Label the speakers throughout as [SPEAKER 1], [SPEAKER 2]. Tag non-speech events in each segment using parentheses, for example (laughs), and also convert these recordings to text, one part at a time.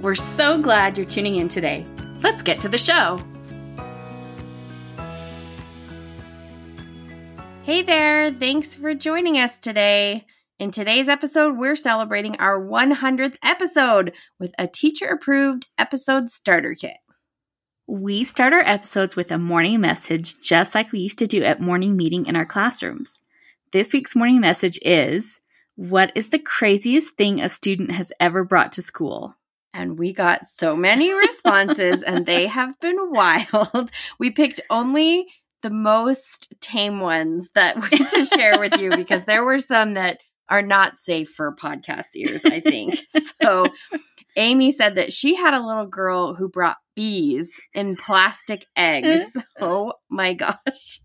[SPEAKER 1] We're so glad you're tuning in today. Let's get to the show.
[SPEAKER 2] Hey there, thanks for joining us today. In today's episode, we're celebrating our 100th episode with a teacher approved episode starter kit.
[SPEAKER 1] We start our episodes with a morning message, just like we used to do at morning meeting in our classrooms. This week's morning message is What is the craziest thing a student has ever brought to school?
[SPEAKER 2] And we got so many responses, and they (laughs) have been wild. We picked only the most tame ones that we to share with you because there were some that are not safe for podcast ears, I think. (laughs) so Amy said that she had a little girl who brought bees in plastic eggs. (laughs) oh my gosh.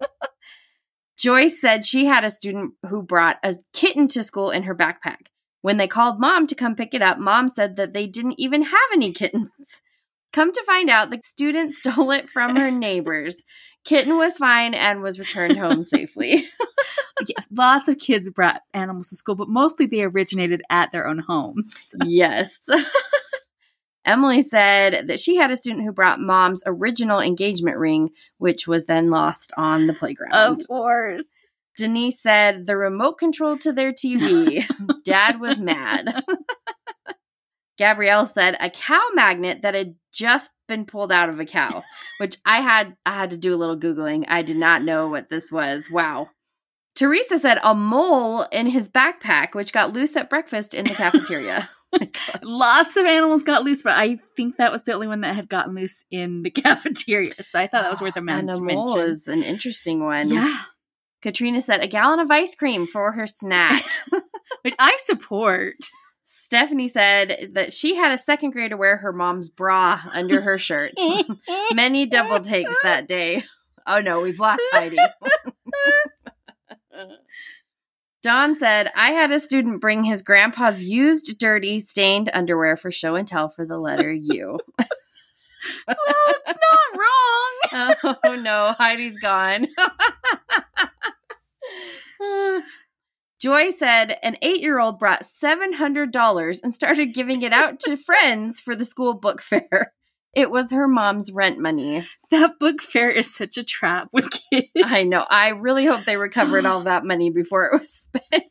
[SPEAKER 2] Joyce said she had a student who brought a kitten to school in her backpack. When they called mom to come pick it up, mom said that they didn't even have any kittens. Come to find out, the student stole it from her (laughs) neighbors. Kitten was fine and was returned home safely. (laughs)
[SPEAKER 1] lots of kids brought animals to school, but mostly they originated at their own homes.
[SPEAKER 2] yes. (laughs) Emily said that she had a student who brought mom's original engagement ring, which was then lost on the playground.
[SPEAKER 1] Of course.
[SPEAKER 2] Denise said the remote control to their TV. (laughs) Dad was mad. Gabrielle said a cow magnet that had just been pulled out of a cow, which I had I had to do a little googling. I did not know what this was. Wow. Teresa said a mole in his backpack, which got loose at breakfast in the (laughs) cafeteria.
[SPEAKER 1] oh (laughs) Lots of animals got loose, but I think that was the only one that had gotten loose in the cafeteria. So I thought that was worth (gasps) a mention.
[SPEAKER 2] And a mole is an interesting one.
[SPEAKER 1] Yeah.
[SPEAKER 2] Katrina said a gallon of ice cream for her snack. (laughs)
[SPEAKER 1] Which I support.
[SPEAKER 2] Stephanie said that she had a second grader wear her mom's bra under her shirt. (laughs) Many double takes that day. Oh no, we've lost Heidi. Don said, I had a student bring his grandpa's used, dirty, stained underwear for show and tell for the letter U. (laughs)
[SPEAKER 1] oh, it's not
[SPEAKER 2] wrong. oh no, Heidi's gone. Uh, Joy said an eight year old brought $700 and started giving it out to (laughs) friends for the school book fair. It was her mom's rent money.
[SPEAKER 1] That book fair is such a trap with kids.
[SPEAKER 2] I know. I really hope they recovered all (gasps) that money before it was (laughs) spent.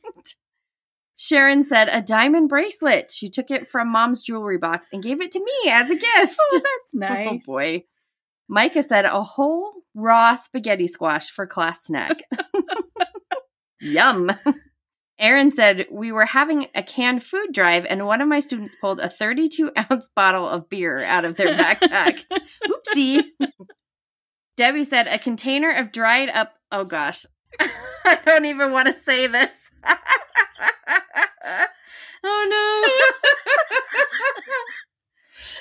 [SPEAKER 2] Sharon said a diamond bracelet. She took it from mom's jewelry box and gave it to me as a gift.
[SPEAKER 1] Oh, that's (laughs) oh, nice.
[SPEAKER 2] Oh boy. Micah said a whole raw spaghetti squash for class snack. Yum. (laughs) Aaron said, We were having a canned food drive, and one of my students pulled a 32 (laughs) ounce bottle of beer out of their backpack. (laughs) Oopsie. Debbie said, A container of dried up. Oh gosh. I don't even want to say this. oh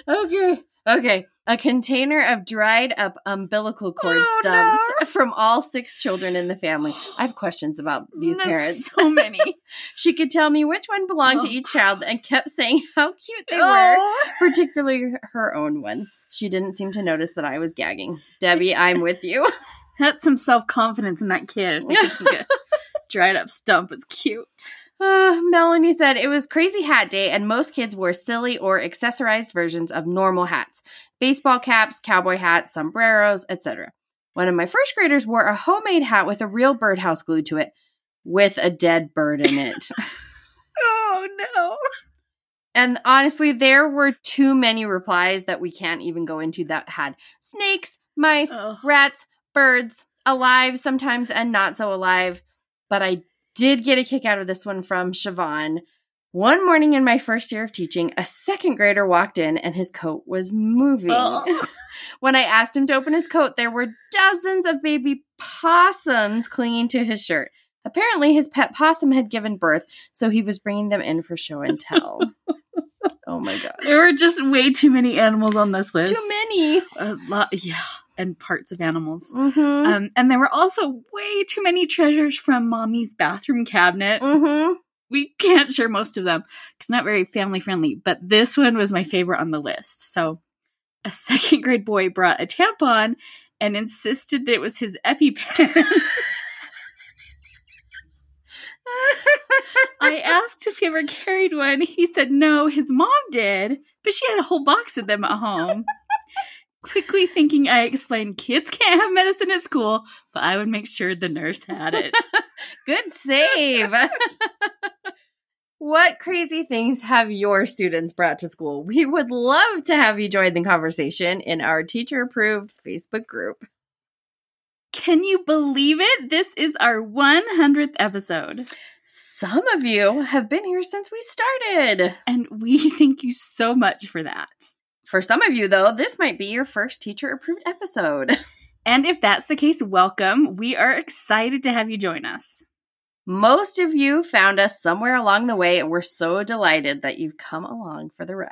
[SPEAKER 2] no. okay. Okay. A container of dried up umbilical cord
[SPEAKER 1] Oh,
[SPEAKER 2] stubs
[SPEAKER 1] no.
[SPEAKER 2] from all six children in the family. I have questions about (gasps) these parents.
[SPEAKER 1] So many. (laughs)
[SPEAKER 2] She could tell me which one belonged
[SPEAKER 1] Oh,
[SPEAKER 2] to each child and kept saying (laughs) how cute they were,
[SPEAKER 1] Oh.
[SPEAKER 2] particularly her own one. She didn't seem to notice that I was gagging. Debbie, I'm with you. (laughs)
[SPEAKER 1] That's some self confidence in that kid. I think a dried up stump is cute.
[SPEAKER 2] Uh, Melanie said it was crazy hat day, and most kids wore silly or accessorized versions of normal hats baseball caps, cowboy hats, sombreros, etc. One of my first graders wore a homemade hat with a real birdhouse glued to it with a dead bird in it. (laughs)
[SPEAKER 1] Oh no.
[SPEAKER 2] and honestly, there were too many replies that we can't even go into that had snakes, mice,
[SPEAKER 1] Oh.
[SPEAKER 2] rats, birds, alive sometimes and not so alive. But I did get a kick out of this one from Siobhan. One morning in my first year of teaching, a second grader walked in and his coat was moving.
[SPEAKER 1] Oh. (laughs)
[SPEAKER 2] When I asked him to open his coat, there were dozens of baby possums clinging to his shirt. Apparently, his pet possum had given birth, so he was bringing them in for show and tell. (laughs) Oh my gosh.
[SPEAKER 1] There were just way too many animals on this list.
[SPEAKER 2] Too many.
[SPEAKER 1] A lot, yeah, and parts of animals.
[SPEAKER 2] Mm-hmm.
[SPEAKER 1] Um, and there were also way too many treasures from mommy's bathroom cabinet.
[SPEAKER 2] mm-hmm.
[SPEAKER 1] We can't share most of them because it's not very family friendly, but this one was my favorite on the list. So, a (laughs) second grade boy brought a tampon and insisted that it was his EpiPen. (laughs) I asked if he ever carried one. He said no, his mom did, but she had a whole box of them at home. Quickly thinking, I explained kids can't have medicine at school, but I would make sure the nurse had it. (laughs)
[SPEAKER 2] Good save. what crazy things have your students brought to school? We would love to have you join the conversation in our teacher approved Facebook group.
[SPEAKER 1] Can you believe it? This is our 100th episode.
[SPEAKER 2] Some of you have been here since we started.
[SPEAKER 1] And we (laughs) thank you so much for that.
[SPEAKER 2] For some of you, though, this might be your first teacher approved episode. (laughs)
[SPEAKER 1] And if that's the case, welcome. We are excited to have you join us.
[SPEAKER 2] Most of you found us somewhere along the way, and we're so delighted that you've come along for the ride.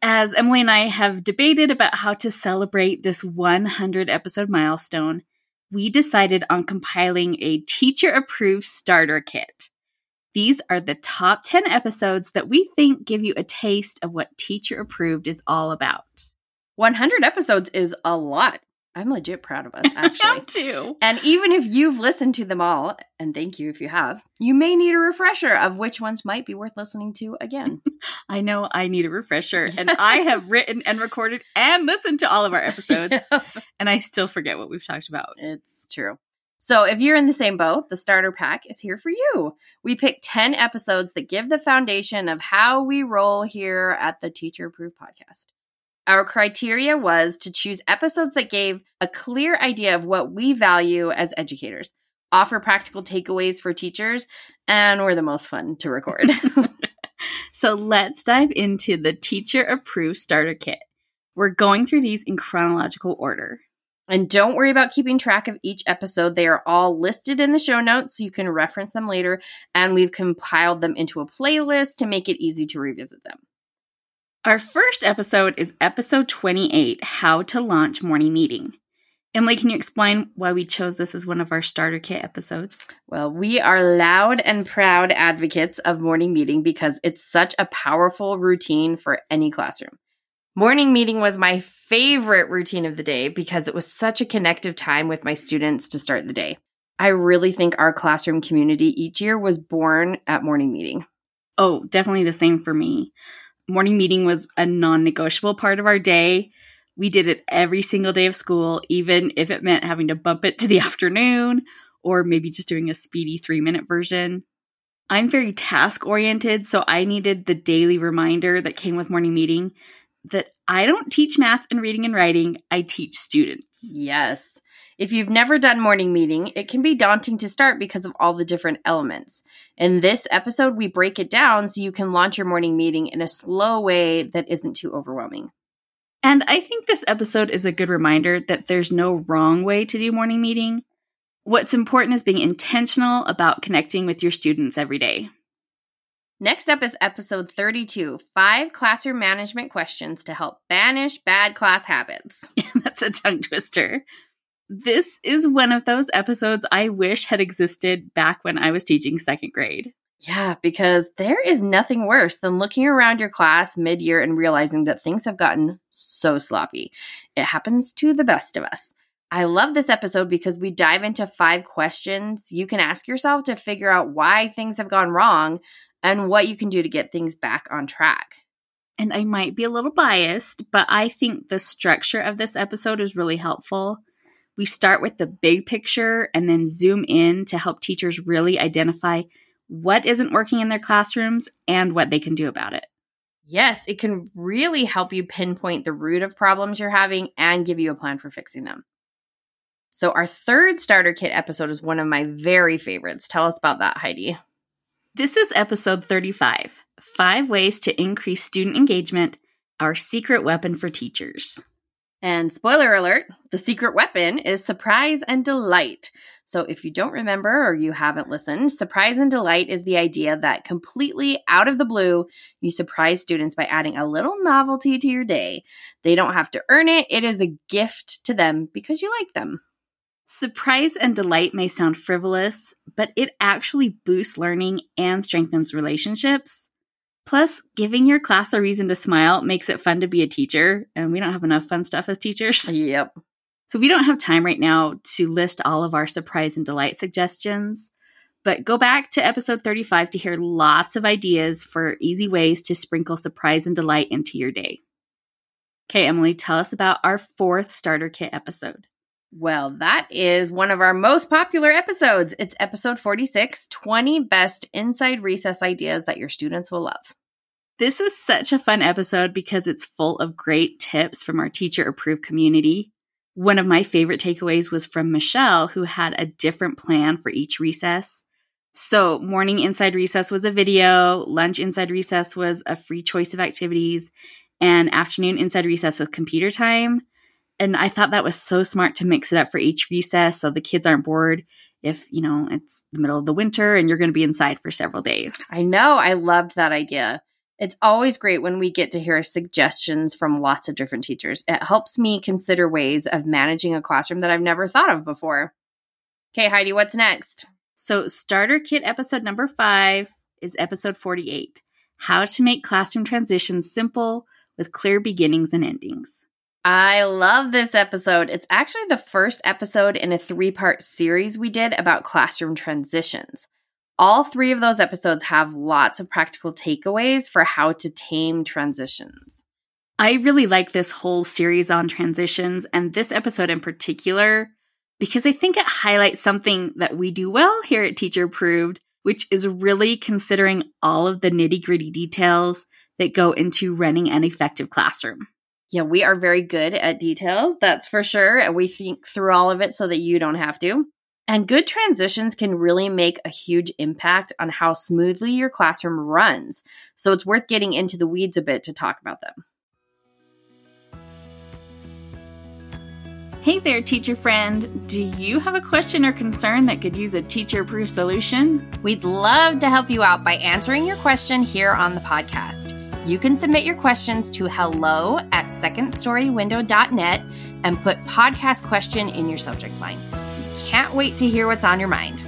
[SPEAKER 1] As Emily and I have debated about how to celebrate this 100 episode milestone, we decided on compiling a teacher approved starter kit. These are the top 10 episodes that we think give you a taste of what teacher approved is all about.
[SPEAKER 2] 100 episodes is a lot. I'm legit proud of us, (laughs) actually.
[SPEAKER 1] Too.
[SPEAKER 2] And even if you've listened to them all, and thank you if you have, you may need a refresher of which ones might be worth listening to again. (laughs)
[SPEAKER 1] I know I need a refresher, and I have written and recorded and listened to all of our episodes, (laughs) and I still forget what we've talked about.
[SPEAKER 2] It's true. So, if you're in the same boat, the starter pack is here for you. We picked 10 episodes that give the foundation of how we roll here at the Teacher Approved Podcast. Our criteria was to choose episodes that gave a clear idea of what we value as educators, offer practical takeaways for teachers, and were the most fun to record. (laughs)
[SPEAKER 1] so, let's dive into the teacher approved starter kit. We're going through these in chronological order.
[SPEAKER 2] And don't worry about keeping track of each episode. They are all listed in the show notes so you can reference them later. And we've compiled them into a playlist to make it easy to revisit them.
[SPEAKER 1] Our first episode is episode 28 How to Launch Morning Meeting. Emily, can you explain why we chose this as one of our starter kit episodes?
[SPEAKER 2] Well, we are loud and proud advocates of morning meeting because it's such a powerful routine for any classroom. Morning meeting was my favorite routine of the day because it was such a connective time with my students to start the day. I really think our classroom community each year was born at morning meeting.
[SPEAKER 1] Oh, definitely the same for me. Morning meeting was a non negotiable part of our day. We did it every single day of school, even if it meant having to bump it to the (laughs) afternoon or maybe just doing a speedy three minute version. I'm very task oriented, so I needed the daily reminder that came with morning meeting that I don't teach math and reading and writing, I teach students.
[SPEAKER 2] Yes. If you've never done morning meeting, it can be daunting to start because of all the different elements. In this episode, we break it down so you can launch your morning meeting in a slow way that isn't too overwhelming.
[SPEAKER 1] And I think this episode is a good reminder that there's no wrong way to do morning meeting. What's important is being intentional about connecting with your students every day.
[SPEAKER 2] Next up is episode 32 Five Classroom Management Questions to Help Banish Bad Class Habits. (laughs)
[SPEAKER 1] That's a tongue twister. This is one of those episodes I wish had existed back when I was teaching second grade.
[SPEAKER 2] Yeah, because there is nothing worse than looking around your class mid year and realizing that things have gotten so sloppy. It happens to the best of us. I love this episode because we dive into five questions you can ask yourself to figure out why things have gone wrong and what you can do to get things back on track.
[SPEAKER 1] And I might be a little biased, but I think the structure of this episode is really helpful. We start with the big picture and then zoom in to help teachers really identify what isn't working in their classrooms and what they can do about it.
[SPEAKER 2] Yes, it can really help you pinpoint the root of problems you're having and give you a plan for fixing them. So, our third starter kit episode is one of my very favorites. Tell us about that, Heidi.
[SPEAKER 1] This is episode 35 Five Ways to Increase Student Engagement Our Secret Weapon for Teachers.
[SPEAKER 2] And spoiler alert, the secret weapon is surprise and delight. So if you don't remember or you haven't listened, surprise and delight is the idea that completely out of the blue, you surprise students by adding a little novelty to your day. They don't have to earn it, it is a gift to them because you like them.
[SPEAKER 1] Surprise and delight may sound frivolous, but it actually boosts learning and strengthens relationships. Plus, giving your class a reason to smile makes it fun to be a teacher, and we don't have enough fun stuff as teachers. (laughs)
[SPEAKER 2] Yep.
[SPEAKER 1] So, we don't have time right now to list all of our surprise and delight suggestions, but go back to episode 35 to hear lots of ideas for easy ways to sprinkle surprise and delight into your day. Okay, Emily, tell us about our fourth starter kit episode.
[SPEAKER 2] Well, that is one of our most popular episodes. It's episode 46 20 best inside recess ideas that your students will love.
[SPEAKER 1] This is such a fun episode because it's full of great tips from our teacher approved community. One of my favorite takeaways was from Michelle, who had a different plan for each recess. So, morning inside recess was a video, lunch inside recess was a free choice of activities, and afternoon inside recess was computer time. And I thought that was so smart to mix it up for each recess so the kids aren't bored if, you know, it's the middle of the winter and you're going to be inside for several days.
[SPEAKER 2] I know. I loved that idea. It's always great when we get to hear suggestions from lots of different teachers. It helps me consider ways of managing a classroom that I've never thought of before. Okay, Heidi, what's next?
[SPEAKER 1] So, starter kit episode number five is episode 48 How to Make Classroom Transitions Simple with Clear Beginnings and Endings.
[SPEAKER 2] I love this episode. It's actually the first episode in a three part series we did about classroom transitions. All three of those episodes have lots of practical takeaways for how to tame transitions.
[SPEAKER 1] I really like this whole series on transitions and this episode in particular because I think it highlights something that we do well here at Teacher Approved, which is really considering all of the nitty gritty details that go into running an effective classroom.
[SPEAKER 2] Yeah, we are very good at details, that's for sure. And we think through all of it so that you don't have to. And good transitions can really make a huge impact on how smoothly your classroom runs. So it's worth getting into the weeds a bit to talk about them.
[SPEAKER 1] Hey there, teacher friend. Do you have a question or concern that could use a teacher proof solution?
[SPEAKER 2] We'd love to help you out by answering your question here on the podcast. You can submit your questions to hello at secondstorywindow.net and put podcast question in your subject line can't wait to hear what's on your mind.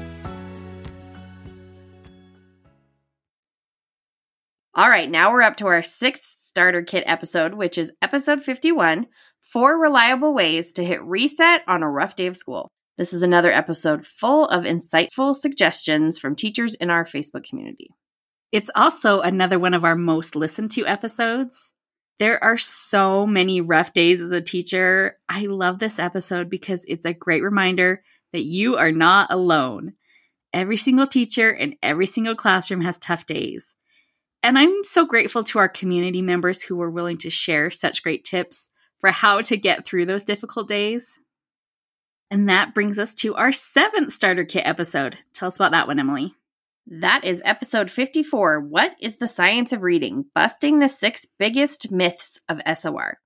[SPEAKER 2] All right, now we're up to our sixth starter kit episode, which is episode 51 Four Reliable Ways to Hit Reset on a Rough Day of School. This is another episode full of insightful suggestions from teachers in our Facebook community.
[SPEAKER 1] It's also another one of our most listened to episodes. There are so many rough days as a teacher. I love this episode because it's a great reminder that you are not alone. Every single teacher in every single classroom has tough days. And I'm so grateful to our community members who were willing to share such great tips for how to get through those difficult days. And that brings us to our seventh starter kit episode. Tell us about that one, Emily.
[SPEAKER 2] That is episode 54 What is the Science of Reading? Busting the Six Biggest Myths of SOR.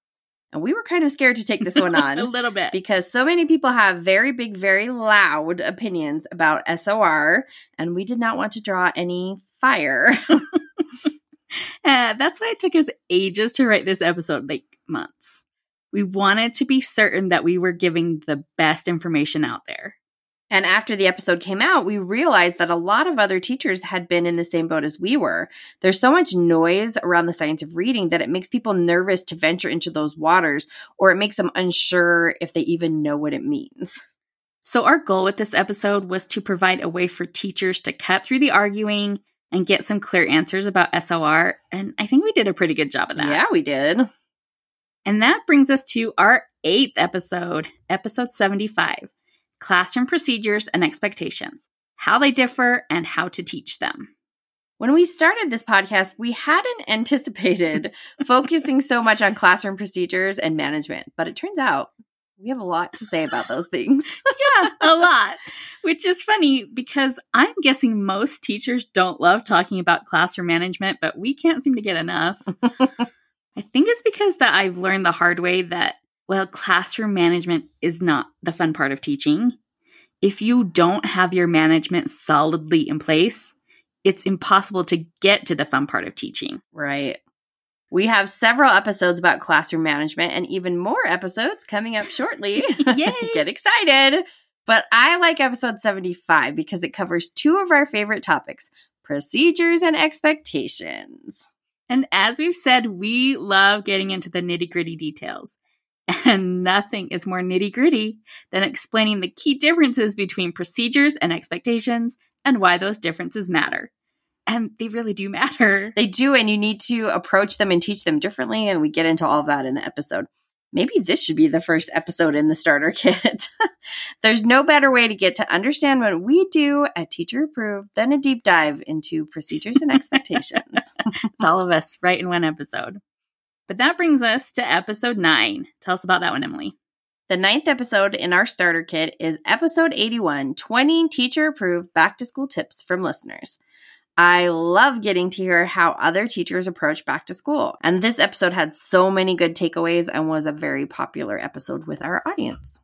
[SPEAKER 2] And we were kind of scared to take this one (laughs) on.
[SPEAKER 1] a little bit.
[SPEAKER 2] Because so many people have very big, very loud opinions about SOR, and we did not want to draw any fire. (laughs) uh,
[SPEAKER 1] that's why it took us ages to write this episode, like months. We wanted to be certain that we were giving the best information out there.
[SPEAKER 2] And after the episode came out, we realized that a lot of other teachers had been in the same boat as we were. There's so much noise around the science of reading that it makes people nervous to venture into those waters, or it makes them unsure if they even know what it means.
[SPEAKER 1] So, our goal with this episode was to provide a way for teachers to cut through the arguing and get some clear answers about SOR. And I think we did a pretty good job of that.
[SPEAKER 2] Yeah, we did.
[SPEAKER 1] And that brings us to our eighth episode, episode 75 classroom procedures and expectations, how they differ, and how to teach them.
[SPEAKER 2] When we started this podcast, we hadn't (laughs) anticipated focusing so much on classroom procedures and management, but it turns out we have a lot to say about those things. (laughs)
[SPEAKER 1] yeah, a lot. Which is funny because I'm guessing most teachers don't love talking about classroom management, but we can't seem to get enough. (laughs) I think it's because that I've learned the hard way that Well, classroom management is not the fun part of teaching. If you don't have your management solidly in place, it's impossible to get to the fun part of teaching.
[SPEAKER 2] Right. We have several episodes about classroom management and even more episodes coming up shortly. (laughs) (laughs)
[SPEAKER 1] Yay!
[SPEAKER 2] Get excited. But I like episode 75 because it covers two of our favorite topics procedures and expectations.
[SPEAKER 1] And as we've said, we love getting into the nitty gritty details. (laughs) And nothing is more nitty gritty than explaining the key differences between procedures and expectations and why those differences matter. And they really do matter. (laughs)
[SPEAKER 2] They do, and you need to approach them and teach them differently. And we get into all of that in the episode. Maybe this should be the first episode in the starter (laughs) kit. There's no better way to get to understand what we do at Teacher Approved than a deep dive into procedures and expectations.
[SPEAKER 1] it's all of us right in one episode. But that brings us to episode nine. Tell us about that one, Emily.
[SPEAKER 2] The ninth episode in our starter kit is episode 81 20 teacher approved back to school tips from listeners. I love getting to hear how other teachers approach back to school. And this episode had so many good takeaways and was a very popular episode with our audience.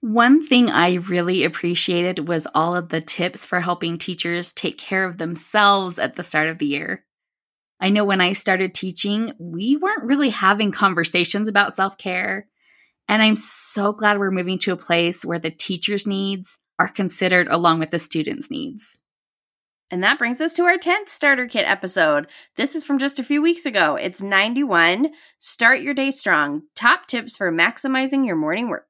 [SPEAKER 1] One thing I really appreciated was all of the tips for helping teachers take care of themselves at the start of the year. I know when I started teaching, we weren't really having conversations about self care. And I'm so glad we're moving to a place where the teacher's needs are considered along with the student's needs.
[SPEAKER 2] And that brings us to our 10th starter kit episode. This is from just a few weeks ago. It's 91 Start Your Day Strong Top Tips for Maximizing Your Morning Work.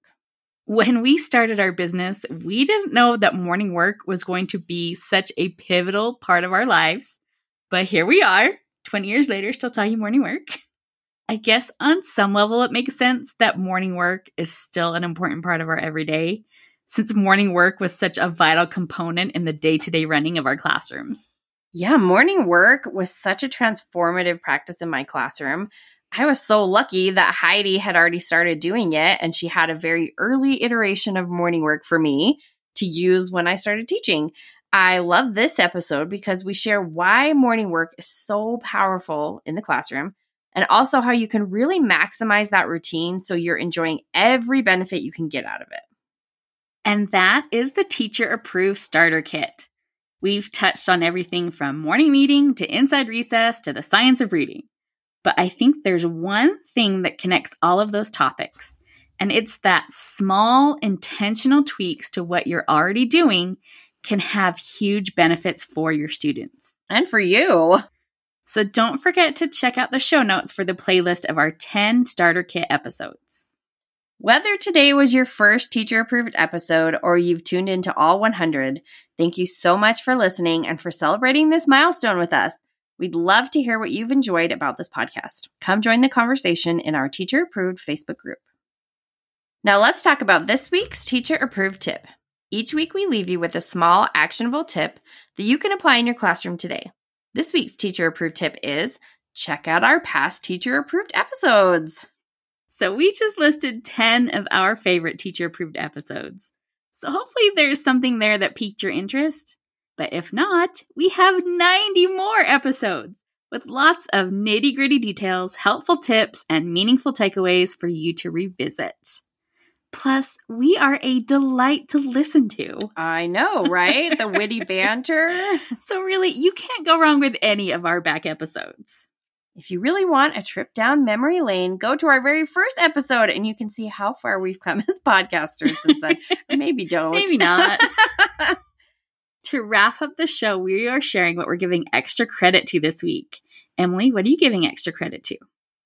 [SPEAKER 1] When we started our business, we didn't know that morning work was going to be such a pivotal part of our lives. But here we are, 20 years later, still talking morning work. I guess on some level, it makes sense that morning work is still an important part of our everyday since morning work was such a vital component in the day to day running of our classrooms.
[SPEAKER 2] Yeah, morning work was such a transformative practice in my classroom. I was so lucky that Heidi had already started doing it, and she had a very early iteration of morning work for me to use when I started teaching. I love this episode because we share why morning work is so powerful in the classroom and also how you can really maximize that routine so you're enjoying every benefit you can get out of it.
[SPEAKER 1] And that is the teacher approved starter kit. We've touched on everything from morning meeting to inside recess to the science of reading. But I think there's one thing that connects all of those topics, and it's that small intentional tweaks to what you're already doing can have huge benefits for your students.
[SPEAKER 2] And for you.
[SPEAKER 1] So don't forget to check out the show notes for the playlist of our 10 starter kit episodes.
[SPEAKER 2] Whether today was your first teacher approved episode or you've tuned into all 100, thank you so much for listening and for celebrating this milestone with us. We'd love to hear what you've enjoyed about this podcast. Come join the conversation in our teacher approved Facebook group. Now let's talk about this week's teacher approved tip. Each week we leave you with a small actionable tip that you can apply in your classroom today. This week's teacher approved tip is check out our past teacher approved episodes.
[SPEAKER 1] So we just listed 10 of our favorite teacher approved episodes. So hopefully there's something there that piqued your interest. But if not, we have 90 more episodes with lots of nitty gritty details, helpful tips, and meaningful takeaways for you to revisit. Plus, we are a delight to listen to.
[SPEAKER 2] I know, right? the witty (laughs) banter.
[SPEAKER 1] So, really, you can't go wrong with any of our back episodes.
[SPEAKER 2] If you really want a trip down memory lane, go to our very first episode and you can see how far we've come (laughs) as podcasters since then. (laughs) maybe don't.
[SPEAKER 1] Maybe not. to wrap up the show, we are sharing what we're giving extra credit to this week. Emily, what are you giving extra credit to?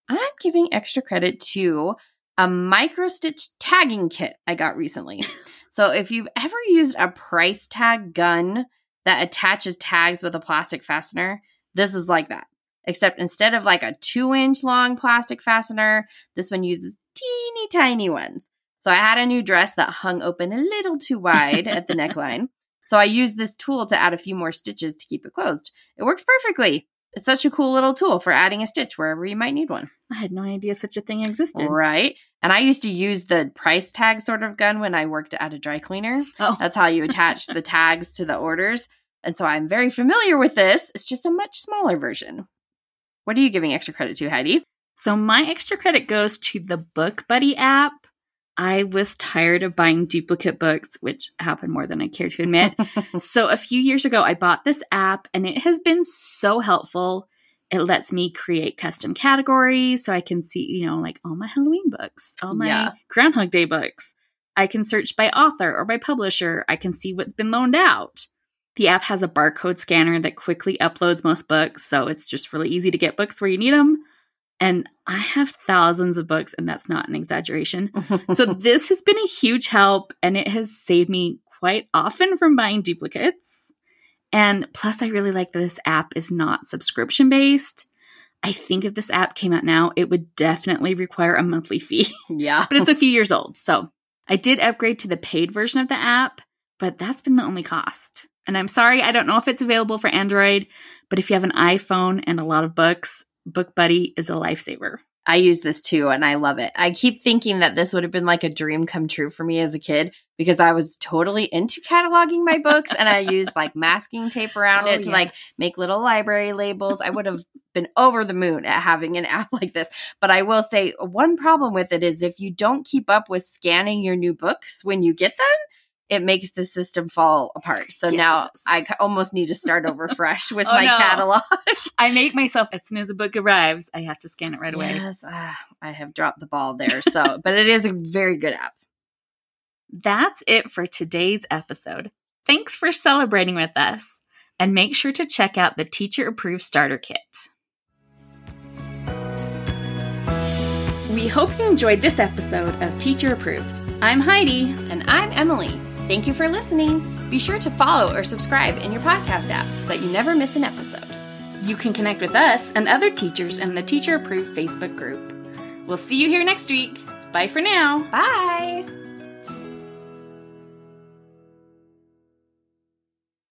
[SPEAKER 2] I'm giving extra credit to a MicroStitch tagging kit I got recently. (laughs) so if you've ever used a price tag gun that attaches tags with a plastic fastener, this is like that except instead of like a two inch long plastic fastener, this one uses teeny tiny ones. So I had a new dress that hung open a little too wide at the (laughs) neckline. So I used this tool to add a few more stitches to keep it closed. It works perfectly. It's such a cool little tool for adding a stitch wherever you might need one.
[SPEAKER 1] I had no idea such a thing existed.
[SPEAKER 2] Right. And I used to use the price tag sort of gun when I worked at a dry cleaner. Oh. That's how you attach the (laughs) tags to the orders. And so I'm very familiar with this. It's just a much smaller version. What are you giving extra credit to, Heidi?
[SPEAKER 1] So, my extra credit goes to the Book Buddy app. I was tired of buying duplicate books, which happened more than I care to admit. (laughs) so a few years ago, I bought this app and it has been so helpful. It lets me create custom categories so I can see, you know, like all my Halloween books, all my
[SPEAKER 2] Yeah.
[SPEAKER 1] Groundhog Day books. I can search by author or by publisher. I can see what's been loaned out. The app has a barcode scanner that quickly uploads most books, so it's just really easy to get books where you need them. And I have thousands of books, and that's not an exaggeration. (laughs) So this has been a huge help, and it has saved me quite often from buying duplicates. And plus, I really like that this app is not subscription based. I think if this app came out now, it would definitely require a monthly fee, (laughs)
[SPEAKER 2] yeah.
[SPEAKER 1] but it's a few years old. So I did upgrade to the paid version of the app, but that's been the only cost. And I'm sorry, I don't know if it's available for Android, but if you have an iPhone and a lot of books, BookBuddy is a lifesaver.
[SPEAKER 2] I use this too and I love it. I keep thinking that this would have been like a dream come true for me as a kid because I was totally into cataloging my books and I used like (laughs) masking tape around
[SPEAKER 1] Oh,
[SPEAKER 2] it to like make little library labels. I would have been over the moon at having an (laughs) app like this. But I will say one problem with it is if you don't keep up with scanning your new books when you get them, it makes the system fall apart. So
[SPEAKER 1] Yes,
[SPEAKER 2] now I almost need to start over (laughs) fresh with
[SPEAKER 1] Oh,
[SPEAKER 2] my
[SPEAKER 1] no.
[SPEAKER 2] catalog.
[SPEAKER 1] I make myself as soon as a book arrives, I have to scan it right away.
[SPEAKER 2] Yes, ah, I have dropped the ball there. So, (laughs) but it is a very good app.
[SPEAKER 1] That's it for today's episode. Thanks for celebrating with us. And make sure to check out the teacher approved starter kit. We hope you enjoyed this episode of Teacher Approved. I'm Heidi.
[SPEAKER 2] And I'm Emily. Thank you for listening. Be sure to follow or subscribe in your podcast app so that you never miss an episode.
[SPEAKER 1] You can connect with us and other teachers in the Teacher Approved Facebook group. We'll see you here next week. Bye for now.
[SPEAKER 2] Bye.